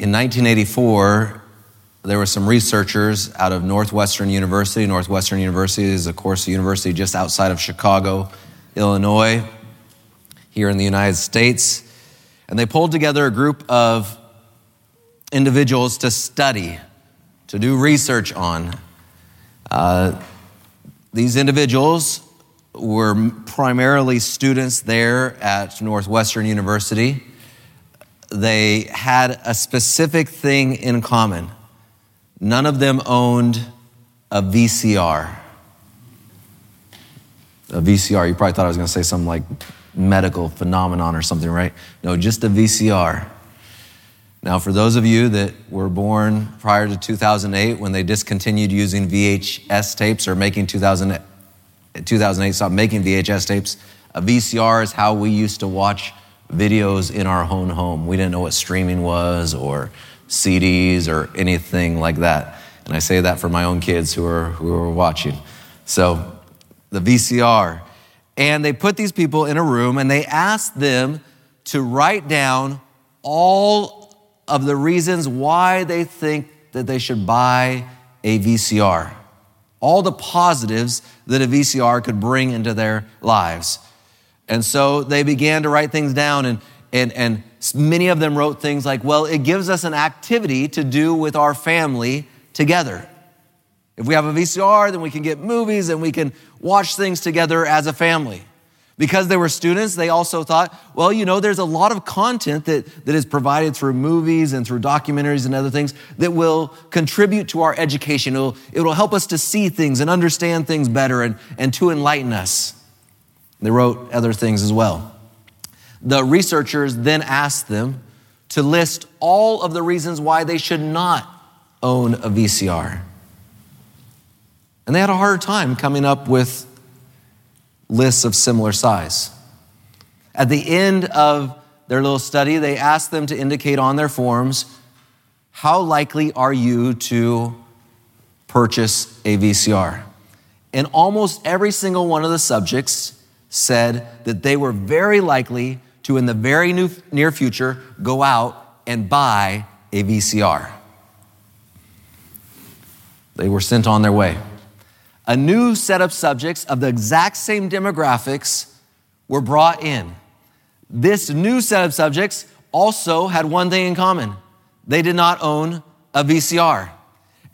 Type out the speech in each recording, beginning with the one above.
In 1984, there were some researchers out of Northwestern University. Northwestern University is, of course, a university just outside of Chicago, Illinois, here in the United States. And they pulled together a group of individuals to study, to do research on. Uh, these individuals were primarily students there at Northwestern University. They had a specific thing in common. None of them owned a VCR. A VCR, you probably thought I was going to say something like medical phenomenon or something, right? No, just a VCR. Now, for those of you that were born prior to 2008, when they discontinued using VHS tapes or making 2000, 2008 stopped making VHS tapes, a VCR is how we used to watch videos in our own home. We didn't know what streaming was or CDs or anything like that. And I say that for my own kids who are, who are watching. So, the VCR. And they put these people in a room and they asked them to write down all of the reasons why they think that they should buy a VCR. All the positives that a VCR could bring into their lives. And so they began to write things down, and, and, and many of them wrote things like, Well, it gives us an activity to do with our family together. If we have a VCR, then we can get movies and we can watch things together as a family. Because they were students, they also thought, well, you know, there's a lot of content that, that is provided through movies and through documentaries and other things that will contribute to our education. It'll, it'll help us to see things and understand things better and, and to enlighten us. They wrote other things as well. The researchers then asked them to list all of the reasons why they should not own a VCR. And they had a harder time coming up with lists of similar size. At the end of their little study, they asked them to indicate on their forms how likely are you to purchase a VCR? And almost every single one of the subjects said that they were very likely to, in the very new, near future, go out and buy a VCR. They were sent on their way a new set of subjects of the exact same demographics were brought in. This new set of subjects also had one thing in common they did not own a VCR.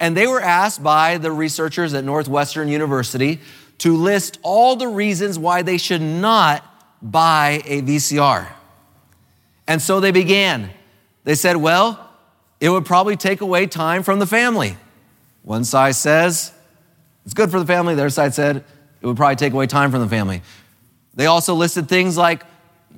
And they were asked by the researchers at Northwestern University to list all the reasons why they should not buy a VCR. And so they began. They said, well, it would probably take away time from the family. One side says, it's good for the family. Their side said it would probably take away time from the family. They also listed things like,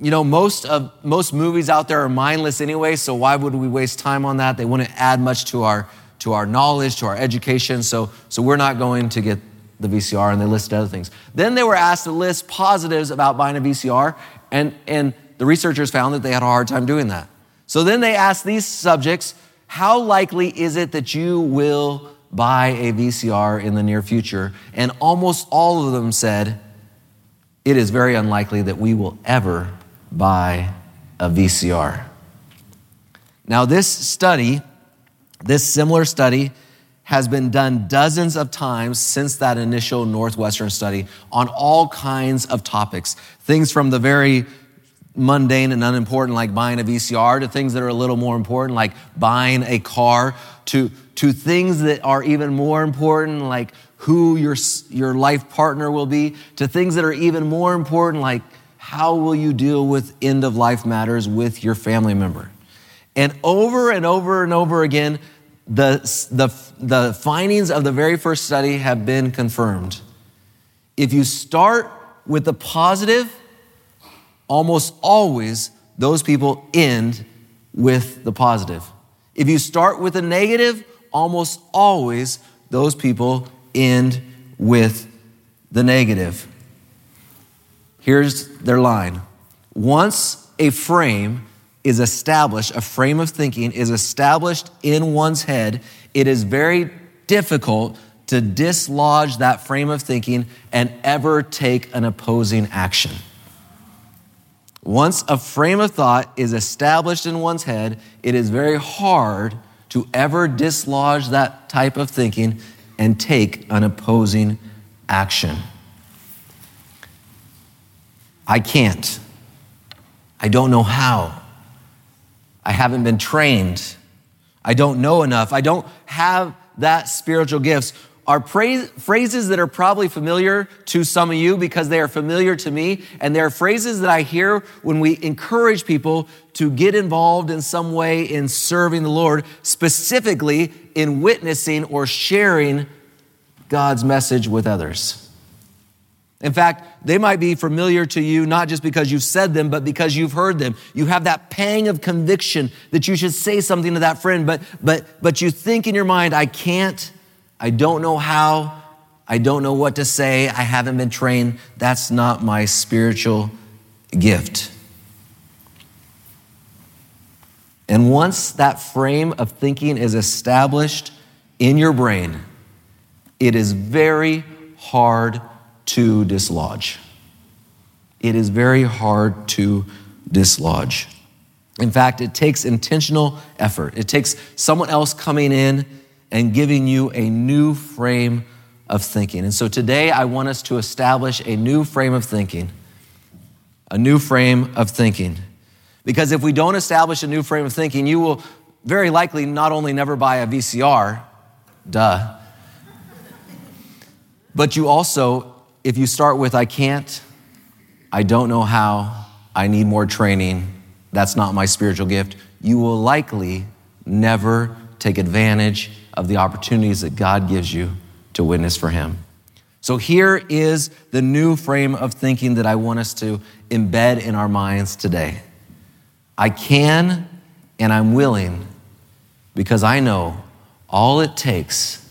you know, most of most movies out there are mindless anyway, so why would we waste time on that? They wouldn't add much to our to our knowledge, to our education, so so we're not going to get the VCR, and they listed other things. Then they were asked to list positives about buying a VCR, and, and the researchers found that they had a hard time doing that. So then they asked these subjects, how likely is it that you will buy a VCR in the near future. And almost all of them said, it is very unlikely that we will ever buy a VCR. Now, this study, this similar study, has been done dozens of times since that initial Northwestern study on all kinds of topics. Things from the very mundane and unimportant, like buying a VCR, to things that are a little more important, like buying a car, to, to things that are even more important, like who your, your life partner will be, to things that are even more important, like how will you deal with end of life matters with your family member. And over and over and over again, the, the, the findings of the very first study have been confirmed. If you start with the positive, almost always those people end with the positive. If you start with the negative, almost always those people end with the negative. Here's their line Once a frame is established, a frame of thinking is established in one's head, it is very difficult to dislodge that frame of thinking and ever take an opposing action. Once a frame of thought is established in one's head, it is very hard to ever dislodge that type of thinking and take an opposing action. I can't. I don't know how. I haven't been trained. I don't know enough. I don't have that spiritual gifts are praise, phrases that are probably familiar to some of you because they are familiar to me. And they're phrases that I hear when we encourage people to get involved in some way in serving the Lord, specifically in witnessing or sharing God's message with others. In fact, they might be familiar to you not just because you've said them, but because you've heard them. You have that pang of conviction that you should say something to that friend, but, but, but you think in your mind, I can't I don't know how. I don't know what to say. I haven't been trained. That's not my spiritual gift. And once that frame of thinking is established in your brain, it is very hard to dislodge. It is very hard to dislodge. In fact, it takes intentional effort. It takes someone else coming in and giving you a new frame of thinking. And so today I want us to establish a new frame of thinking. A new frame of thinking. Because if we don't establish a new frame of thinking, you will very likely not only never buy a VCR, duh, but you also, if you start with, I can't, I don't know how, I need more training, that's not my spiritual gift, you will likely never take advantage of the opportunities that God gives you to witness for Him. So here is the new frame of thinking that I want us to embed in our minds today. I can and I'm willing because I know all it takes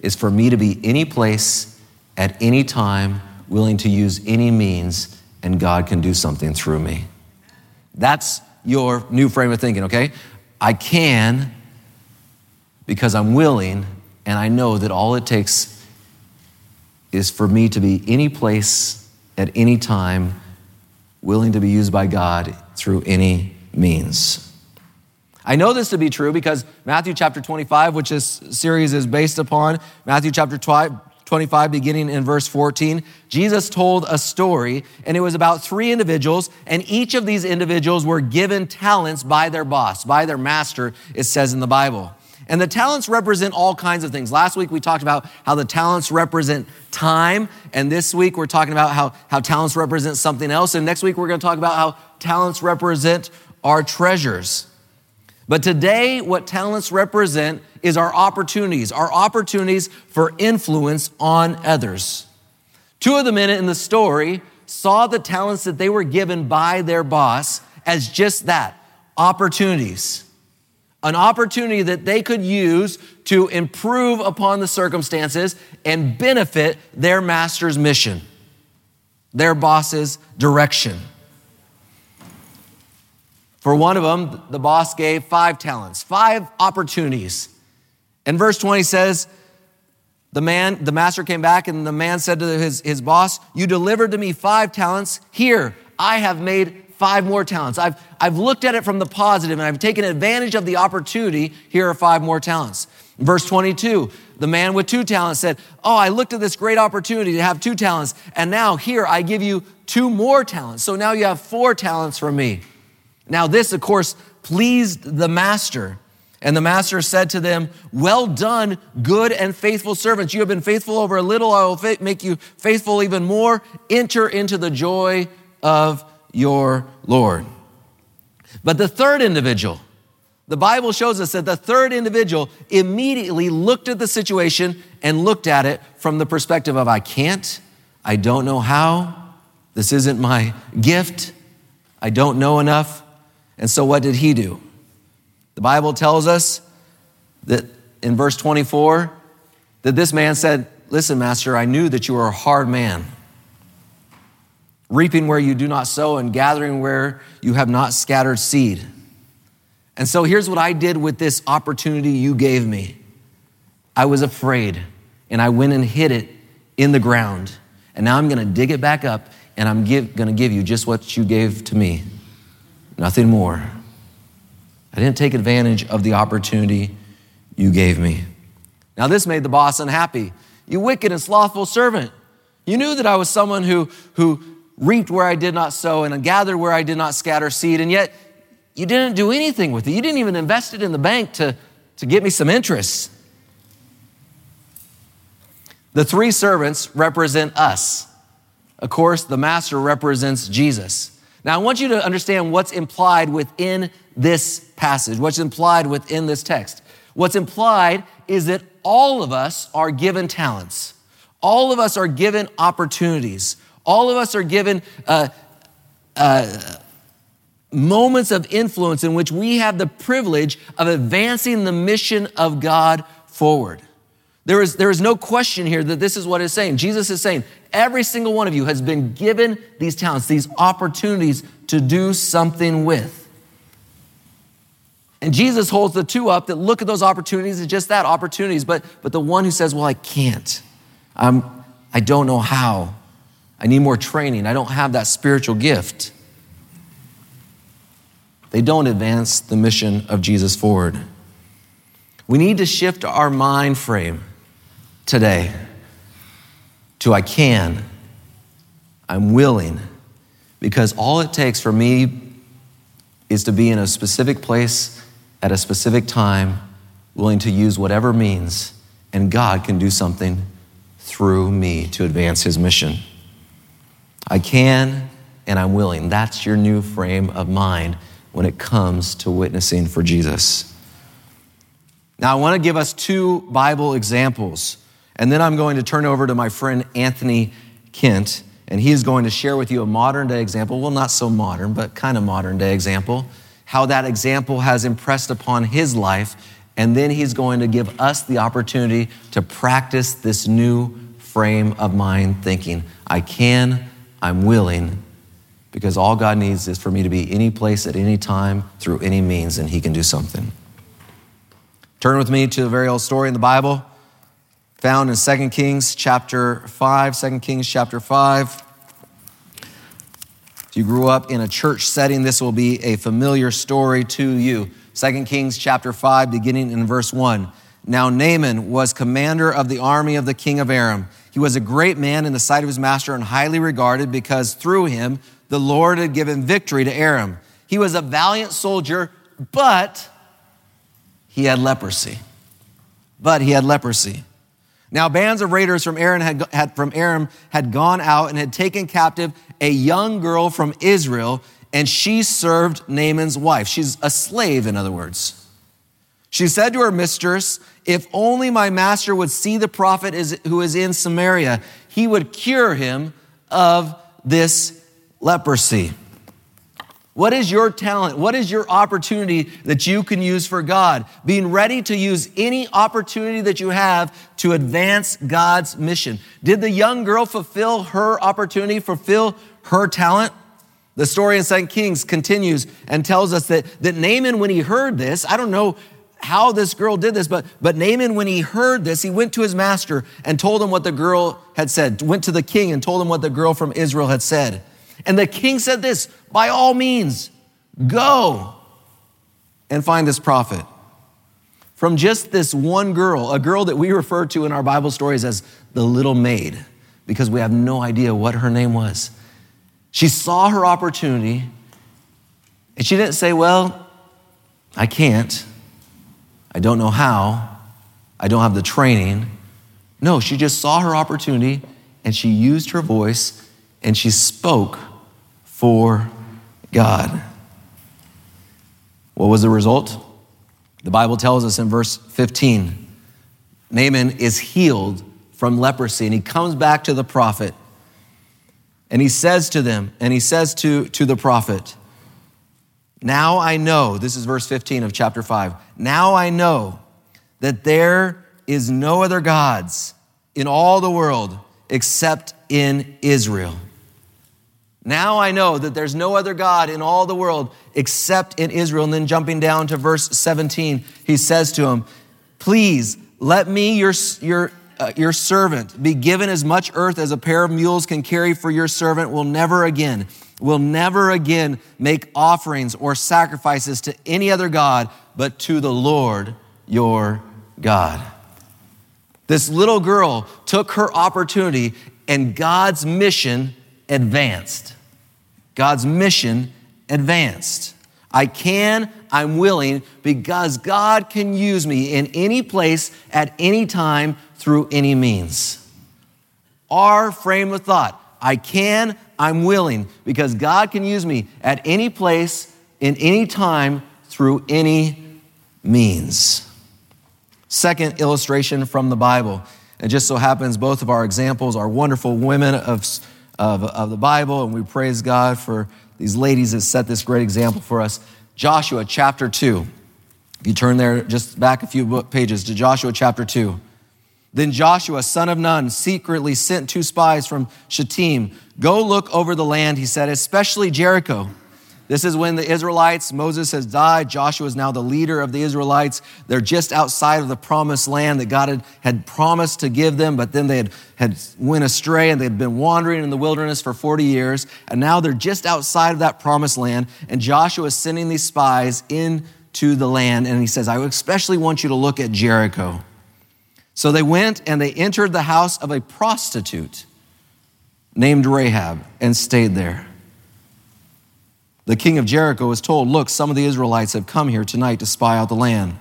is for me to be any place at any time, willing to use any means, and God can do something through me. That's your new frame of thinking, okay? I can because I'm willing and I know that all it takes is for me to be any place at any time, willing to be used by God through any means. I know this to be true because Matthew chapter 25, which this series is based upon, Matthew chapter 25, beginning in verse 14, Jesus told a story, and it was about three individuals, and each of these individuals were given talents by their boss, by their master, it says in the Bible. And the talents represent all kinds of things. Last week we talked about how the talents represent time. And this week we're talking about how, how talents represent something else. And next week we're going to talk about how talents represent our treasures. But today, what talents represent is our opportunities, our opportunities for influence on others. Two of the men in the story saw the talents that they were given by their boss as just that opportunities an opportunity that they could use to improve upon the circumstances and benefit their master's mission, their boss's direction. For one of them, the boss gave five talents, five opportunities. And verse 20 says, the man, the master came back and the man said to his, his boss, You delivered to me five talents. Here, I have made five more talents. I've, I've looked at it from the positive and I've taken advantage of the opportunity. Here are five more talents. Verse 22, the man with two talents said, Oh, I looked at this great opportunity to have two talents, and now here I give you two more talents. So now you have four talents from me. Now, this, of course, pleased the master. And the master said to them, Well done, good and faithful servants. You have been faithful over a little, I will make you faithful even more. Enter into the joy of your Lord. But the third individual, the Bible shows us that the third individual immediately looked at the situation and looked at it from the perspective of, I can't, I don't know how, this isn't my gift, I don't know enough. And so what did he do? The Bible tells us that in verse 24, that this man said, Listen, master, I knew that you were a hard man reaping where you do not sow and gathering where you have not scattered seed. And so here's what I did with this opportunity you gave me I was afraid, and I went and hid it in the ground. And now I'm going to dig it back up and I'm going to give you just what you gave to me, nothing more. I didn't take advantage of the opportunity you gave me. Now, this made the boss unhappy. You wicked and slothful servant. You knew that I was someone who, who reaped where I did not sow and gathered where I did not scatter seed, and yet you didn't do anything with it. You didn't even invest it in the bank to, to get me some interest. The three servants represent us. Of course, the master represents Jesus. Now, I want you to understand what's implied within this passage, what's implied within this text. What's implied is that all of us are given talents, all of us are given opportunities, all of us are given uh, uh, moments of influence in which we have the privilege of advancing the mission of God forward. There is, there is no question here that this is what it's saying. Jesus is saying, every single one of you has been given these talents, these opportunities to do something with. And Jesus holds the two up that look at those opportunities as just that opportunities, but, but the one who says, Well, I can't. I'm, I don't know how. I need more training. I don't have that spiritual gift. They don't advance the mission of Jesus forward. We need to shift our mind frame today to I can, I'm willing, because all it takes for me is to be in a specific place at a specific time, willing to use whatever means, and God can do something through me to advance His mission. I can and I'm willing. That's your new frame of mind when it comes to witnessing for Jesus. Now, I want to give us two Bible examples and then I'm going to turn over to my friend Anthony Kent, and he is going to share with you a modern day example. Well, not so modern, but kind of modern day example. How that example has impressed upon his life. And then he's going to give us the opportunity to practice this new frame of mind thinking. I can, I'm willing, because all God needs is for me to be any place at any time through any means, and he can do something. Turn with me to a very old story in the Bible found in 2 Kings chapter 5. 2 Kings chapter 5. If you grew up in a church setting, this will be a familiar story to you. 2 Kings chapter 5, beginning in verse 1. Now Naaman was commander of the army of the king of Aram. He was a great man in the sight of his master and highly regarded because through him the Lord had given victory to Aram. He was a valiant soldier, but he had leprosy. But he had leprosy. Now, bands of raiders from Aram had, had, from Aram had gone out and had taken captive a young girl from Israel, and she served Naaman's wife. She's a slave, in other words. She said to her mistress, If only my master would see the prophet who is in Samaria, he would cure him of this leprosy. What is your talent? What is your opportunity that you can use for God? Being ready to use any opportunity that you have to advance God's mission. Did the young girl fulfill her opportunity, fulfill her talent? The story in 2 Kings continues and tells us that, that Naaman, when he heard this, I don't know how this girl did this, but, but Naaman, when he heard this, he went to his master and told him what the girl had said, went to the king and told him what the girl from Israel had said. And the king said this by all means, go and find this prophet. From just this one girl, a girl that we refer to in our Bible stories as the little maid, because we have no idea what her name was. She saw her opportunity and she didn't say, Well, I can't. I don't know how. I don't have the training. No, she just saw her opportunity and she used her voice and she spoke for God. What was the result? The Bible tells us in verse 15 Naaman is healed from leprosy and he comes back to the prophet and he says to them, and he says to, to the prophet, Now I know, this is verse 15 of chapter 5, now I know that there is no other gods in all the world except in Israel. Now I know that there's no other God in all the world except in Israel. And then jumping down to verse 17, he says to him, Please let me, your, your uh, your servant be given as much earth as a pair of mules can carry for your servant will never again, will never again make offerings or sacrifices to any other God but to the Lord your God. This little girl took her opportunity and God's mission advanced. God's mission advanced. I can, I'm willing, because God can use me in any place, at any time, through any means. Our frame of thought I can, I'm willing, because God can use me at any place, in any time, through any means. Second illustration from the Bible. It just so happens both of our examples are wonderful women of, of, of the Bible, and we praise God for these ladies that set this great example for us. Joshua chapter 2. If you turn there just back a few pages to Joshua chapter 2. Then Joshua, son of Nun, secretly sent two spies from Shittim. Go look over the land, he said, especially Jericho. This is when the Israelites, Moses has died. Joshua is now the leader of the Israelites. They're just outside of the promised land that God had, had promised to give them, but then they had, had went astray and they'd been wandering in the wilderness for 40 years. And now they're just outside of that promised land. And Joshua is sending these spies into the land. And he says, I especially want you to look at Jericho. So they went and they entered the house of a prostitute named Rahab and stayed there. The king of Jericho was told, Look, some of the Israelites have come here tonight to spy out the land.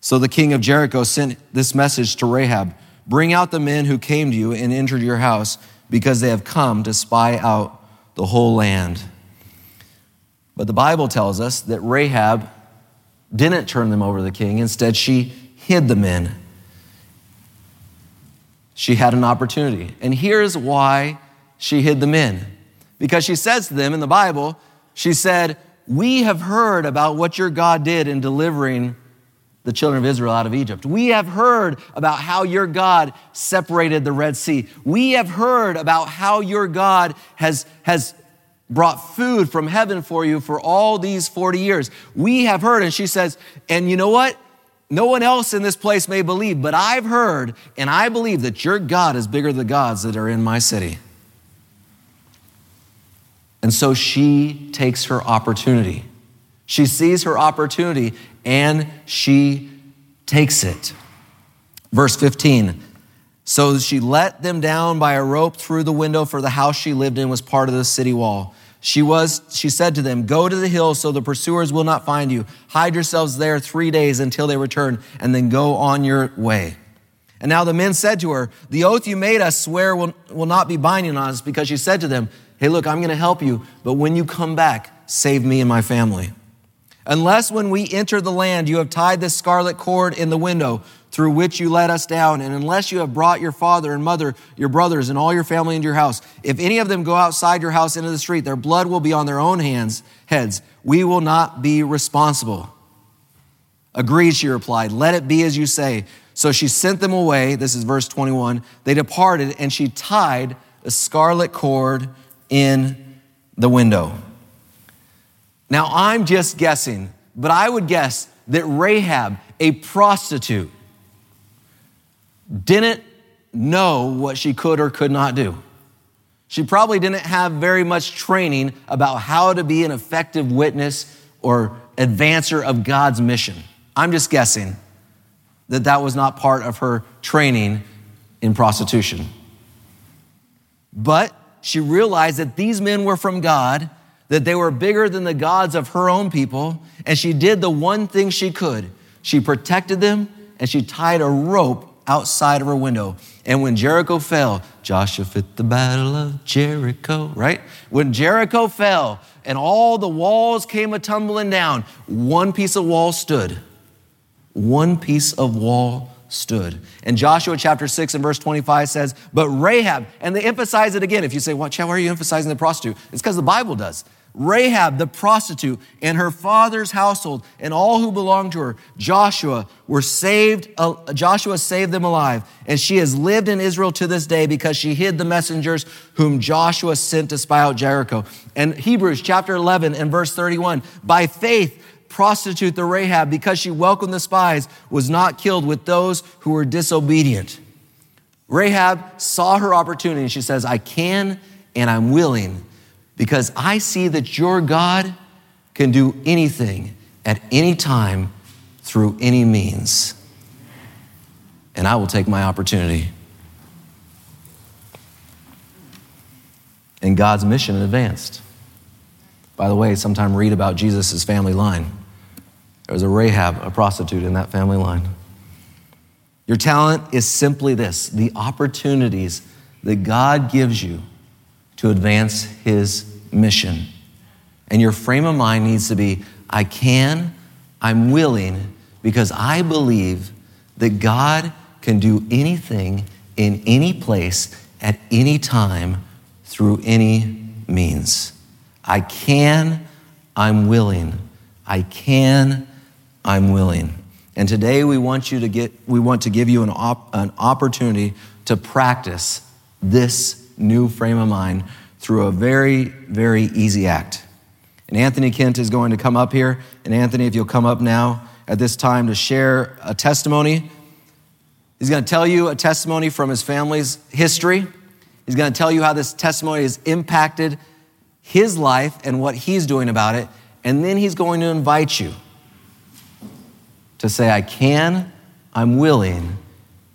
So the king of Jericho sent this message to Rahab Bring out the men who came to you and entered your house, because they have come to spy out the whole land. But the Bible tells us that Rahab didn't turn them over to the king. Instead, she hid the men. She had an opportunity. And here's why she hid the men. Because she says to them in the Bible, she said, We have heard about what your God did in delivering the children of Israel out of Egypt. We have heard about how your God separated the Red Sea. We have heard about how your God has, has brought food from heaven for you for all these 40 years. We have heard. And she says, and you know what? No one else in this place may believe, but I've heard and I believe that your God is bigger than the gods that are in my city. And so she takes her opportunity. She sees her opportunity and she takes it. Verse 15. So she let them down by a rope through the window, for the house she lived in was part of the city wall. She was, she said to them, Go to the hill so the pursuers will not find you. Hide yourselves there three days until they return, and then go on your way. And now the men said to her, The oath you made us swear will, will not be binding on us, because she said to them, Hey, look, I'm going to help you, but when you come back, save me and my family. Unless when we enter the land you have tied this scarlet cord in the window through which you let us down, and unless you have brought your father and mother, your brothers, and all your family into your house, if any of them go outside your house into the street, their blood will be on their own hands, heads. We will not be responsible. Agreed, she replied. Let it be as you say. So she sent them away. This is verse 21. They departed, and she tied a scarlet cord in the window. Now, I'm just guessing, but I would guess that Rahab, a prostitute, didn't know what she could or could not do. She probably didn't have very much training about how to be an effective witness or advancer of God's mission. I'm just guessing that that was not part of her training in prostitution. But she realized that these men were from God, that they were bigger than the gods of her own people, and she did the one thing she could. She protected them and she tied a rope outside of her window. And when Jericho fell, Joshua fit the battle of Jericho, right? When Jericho fell and all the walls came a tumbling down, one piece of wall stood. One piece of wall stood. And Joshua chapter 6 and verse 25 says, But Rahab, and they emphasize it again. If you say, Well, why are you emphasizing the prostitute? It's because the Bible does. Rahab, the prostitute, and her father's household, and all who belonged to her, Joshua, were saved. Uh, Joshua saved them alive. And she has lived in Israel to this day because she hid the messengers whom Joshua sent to spy out Jericho. And Hebrews chapter 11 and verse 31 by faith, prostitute the Rahab, because she welcomed the spies, was not killed with those who were disobedient. Rahab saw her opportunity and she says, I can and I'm willing because I see that your God can do anything at any time through any means. And I will take my opportunity. And God's mission advanced. By the way, sometime read about Jesus' family line. There was a Rahab, a prostitute in that family line. Your talent is simply this the opportunities that God gives you to advance His mission. And your frame of mind needs to be I can, I'm willing, because I believe that God can do anything in any place at any time through any means. I can, I'm willing. I can, I'm willing. And today we want you to get, we want to give you an, op, an opportunity to practice this new frame of mind through a very, very easy act. And Anthony Kent is going to come up here. And Anthony, if you'll come up now at this time to share a testimony. He's going to tell you a testimony from his family's history. He's going to tell you how this testimony has impacted his life and what he's doing about it. And then he's going to invite you to say, I can, I'm willing,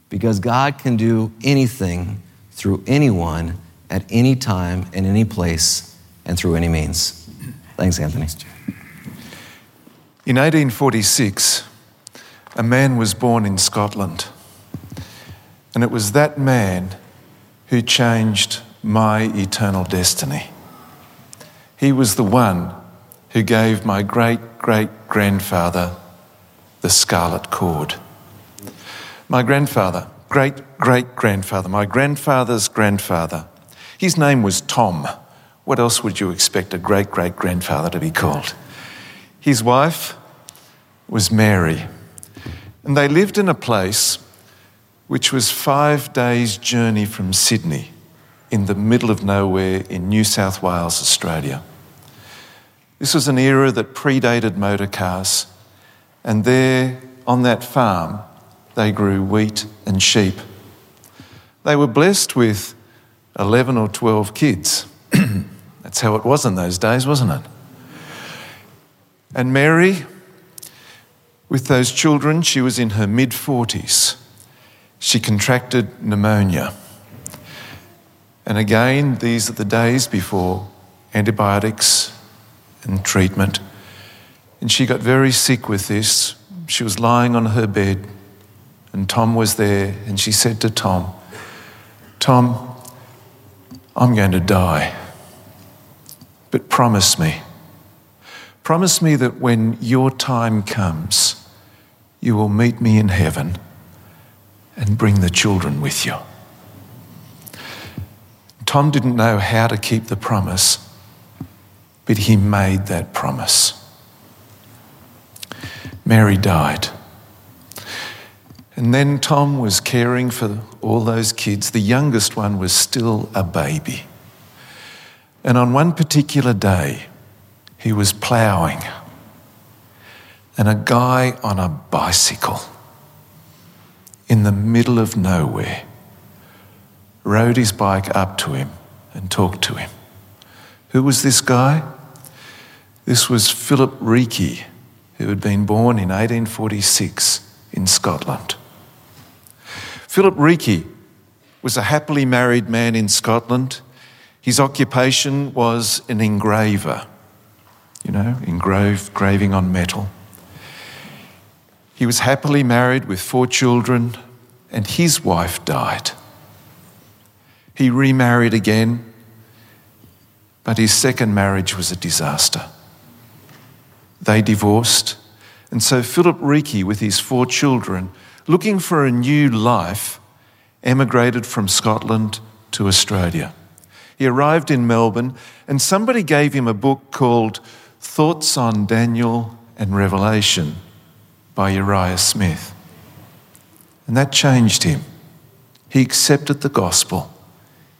because God can do anything through anyone at any time, in any place, and through any means. Thanks, Anthony. In 1846, a man was born in Scotland, and it was that man who changed my eternal destiny. He was the one who gave my great great grandfather the scarlet cord. My grandfather, great great grandfather, my grandfather's grandfather, his name was Tom. What else would you expect a great great grandfather to be called? His wife was Mary, and they lived in a place which was five days' journey from Sydney in the middle of nowhere in New South Wales, Australia. This was an era that predated motor cars, and there on that farm, they grew wheat and sheep. They were blessed with 11 or 12 kids. That's how it was in those days, wasn't it? And Mary, with those children, she was in her mid 40s. She contracted pneumonia. And again, these are the days before antibiotics and treatment. And she got very sick with this. She was lying on her bed, and Tom was there, and she said to Tom, Tom, I'm going to die. But promise me, promise me that when your time comes, you will meet me in heaven and bring the children with you. Tom didn't know how to keep the promise, but he made that promise. Mary died. And then Tom was caring for all those kids. The youngest one was still a baby. And on one particular day, he was ploughing, and a guy on a bicycle in the middle of nowhere rode his bike up to him and talked to him. Who was this guy? This was Philip Reekie, who had been born in 1846 in Scotland. Philip Reekie was a happily married man in Scotland. His occupation was an engraver, you know, engrave, engraving on metal. He was happily married with four children, and his wife died. He remarried again, but his second marriage was a disaster. They divorced, and so Philip Reekie, with his four children, looking for a new life, emigrated from Scotland to Australia. He arrived in Melbourne, and somebody gave him a book called Thoughts on Daniel and Revelation by Uriah Smith. And that changed him. He accepted the gospel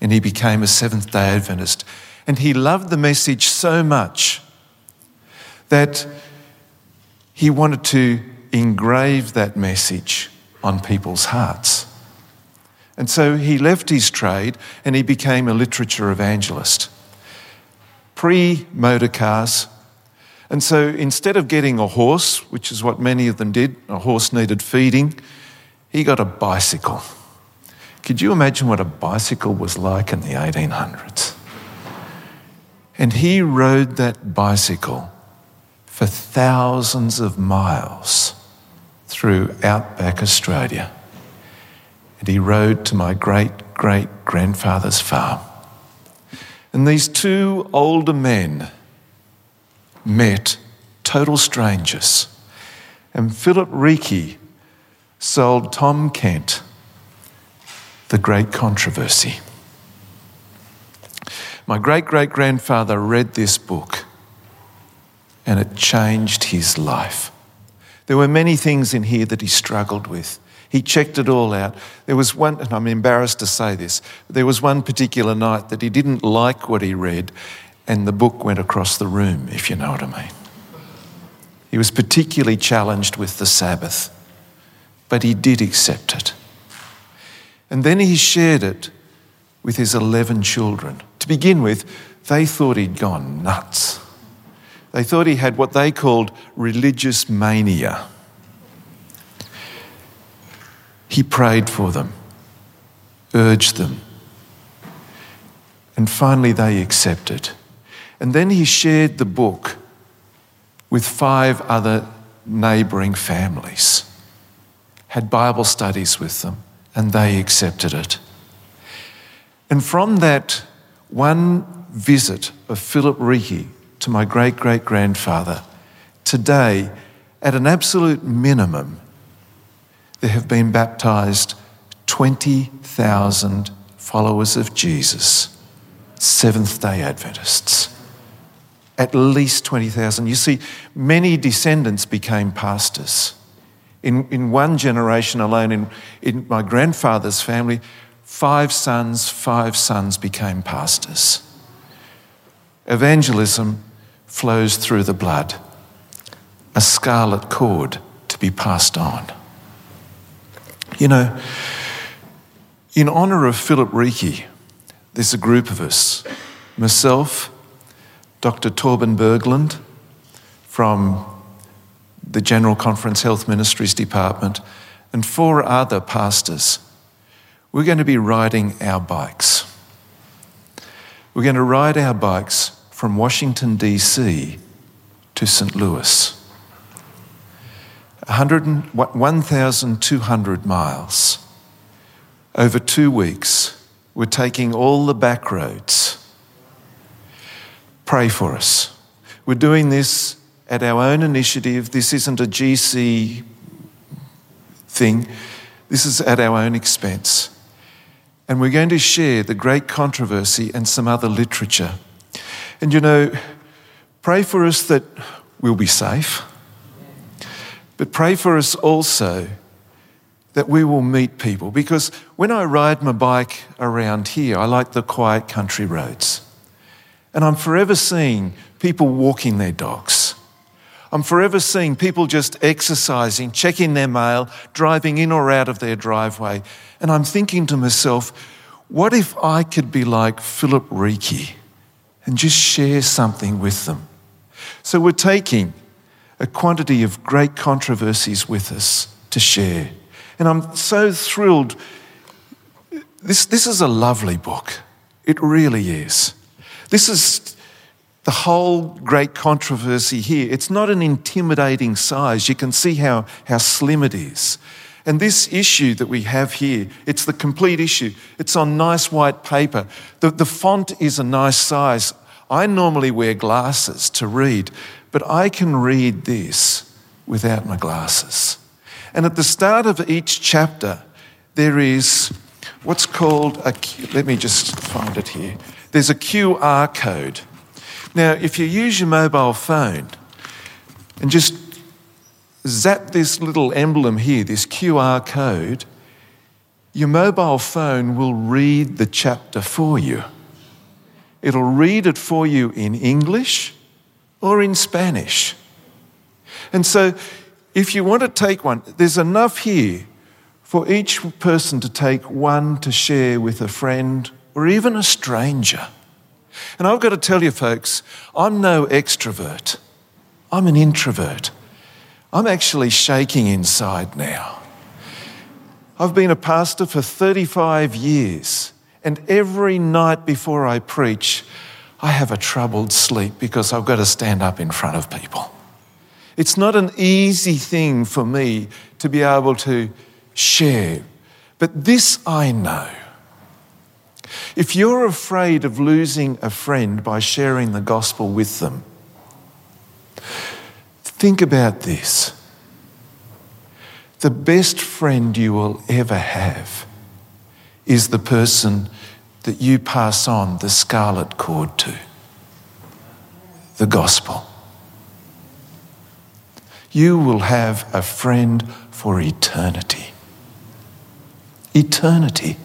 and he became a Seventh day Adventist. And he loved the message so much that he wanted to engrave that message on people's hearts. And so he left his trade and he became a literature evangelist. Pre motor cars. And so instead of getting a horse, which is what many of them did, a horse needed feeding, he got a bicycle. Could you imagine what a bicycle was like in the 1800s? And he rode that bicycle for thousands of miles through outback Australia. And he rode to my great great grandfather's farm. And these two older men met total strangers. And Philip Reekie sold Tom Kent The Great Controversy. My great great grandfather read this book and it changed his life. There were many things in here that he struggled with. He checked it all out. There was one, and I'm embarrassed to say this, there was one particular night that he didn't like what he read, and the book went across the room, if you know what I mean. He was particularly challenged with the Sabbath, but he did accept it. And then he shared it with his 11 children. To begin with, they thought he'd gone nuts. They thought he had what they called religious mania. He prayed for them, urged them, and finally they accepted. And then he shared the book with five other neighbouring families, had Bible studies with them, and they accepted it. And from that one visit of Philip Reekie to my great great grandfather, today, at an absolute minimum, there have been baptized 20,000 followers of Jesus, Seventh day Adventists. At least 20,000. You see, many descendants became pastors. In, in one generation alone, in, in my grandfather's family, five sons, five sons became pastors. Evangelism flows through the blood, a scarlet cord to be passed on. You know, in honour of Philip Reekie, there's a group of us myself, Dr. Torben Bergland from the General Conference Health Ministries Department, and four other pastors. We're going to be riding our bikes. We're going to ride our bikes from Washington, D.C. to St. Louis. 1,200 miles. Over two weeks, we're taking all the back roads. Pray for us. We're doing this at our own initiative. This isn't a GC thing, this is at our own expense. And we're going to share the great controversy and some other literature. And you know, pray for us that we'll be safe but pray for us also that we will meet people. Because when I ride my bike around here, I like the quiet country roads. And I'm forever seeing people walking their dogs. I'm forever seeing people just exercising, checking their mail, driving in or out of their driveway. And I'm thinking to myself, what if I could be like Philip Reekie and just share something with them? So we're taking a quantity of great controversies with us to share. And I'm so thrilled. This, this is a lovely book. It really is. This is the whole great controversy here. It's not an intimidating size. You can see how, how slim it is. And this issue that we have here, it's the complete issue. It's on nice white paper. The, the font is a nice size. I normally wear glasses to read, but I can read this without my glasses. And at the start of each chapter, there is what's called a, let me just find it here. There's a QR code. Now, if you use your mobile phone and just zap this little emblem here, this QR code, your mobile phone will read the chapter for you. It'll read it for you in English or in Spanish. And so, if you want to take one, there's enough here for each person to take one to share with a friend or even a stranger. And I've got to tell you, folks, I'm no extrovert, I'm an introvert. I'm actually shaking inside now. I've been a pastor for 35 years, and every night before I preach, I have a troubled sleep because I've got to stand up in front of people. It's not an easy thing for me to be able to share, but this I know. If you're afraid of losing a friend by sharing the gospel with them, think about this. The best friend you will ever have is the person that you pass on the scarlet cord to the gospel. You will have a friend for eternity. Eternity.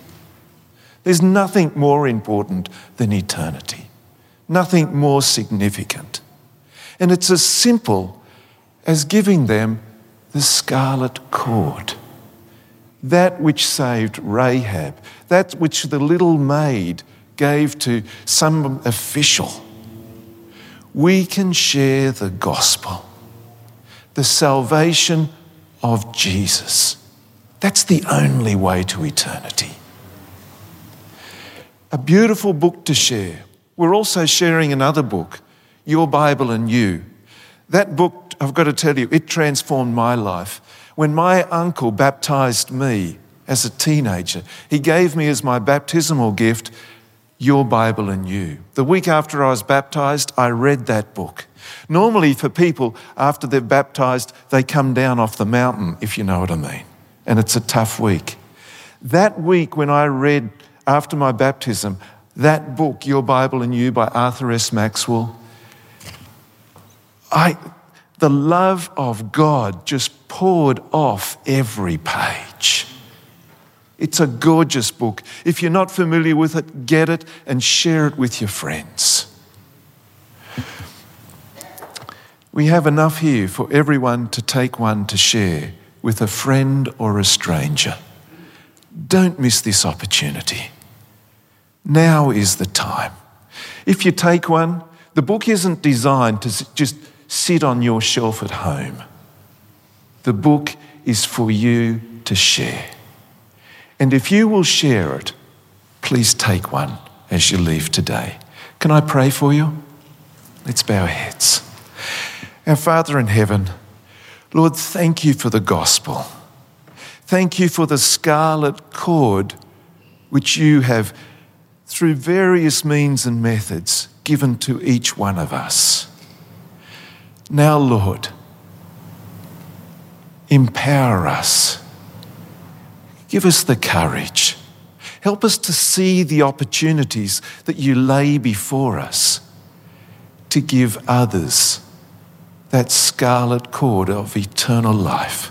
There's nothing more important than eternity, nothing more significant. And it's as simple as giving them the scarlet cord. That which saved Rahab, that which the little maid gave to some official. We can share the gospel, the salvation of Jesus. That's the only way to eternity. A beautiful book to share. We're also sharing another book, Your Bible and You. That book, I've got to tell you, it transformed my life. When my uncle baptized me as a teenager, he gave me as my baptismal gift Your Bible and You. The week after I was baptized, I read that book. Normally, for people, after they're baptized, they come down off the mountain, if you know what I mean. And it's a tough week. That week, when I read after my baptism, that book, Your Bible and You by Arthur S. Maxwell, I, the love of God just poured off every page. It's a gorgeous book. If you're not familiar with it, get it and share it with your friends. We have enough here for everyone to take one to share with a friend or a stranger. Don't miss this opportunity. Now is the time. If you take one, the book isn't designed to just sit on your shelf at home. The book is for you to share. And if you will share it, please take one as you leave today. Can I pray for you? Let's bow our heads. Our Father in heaven, Lord, thank you for the gospel. Thank you for the scarlet cord which you have through various means and methods given to each one of us. Now, Lord, empower us. Give us the courage. Help us to see the opportunities that you lay before us to give others that scarlet cord of eternal life.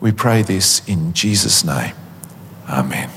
We pray this in Jesus' name. Amen.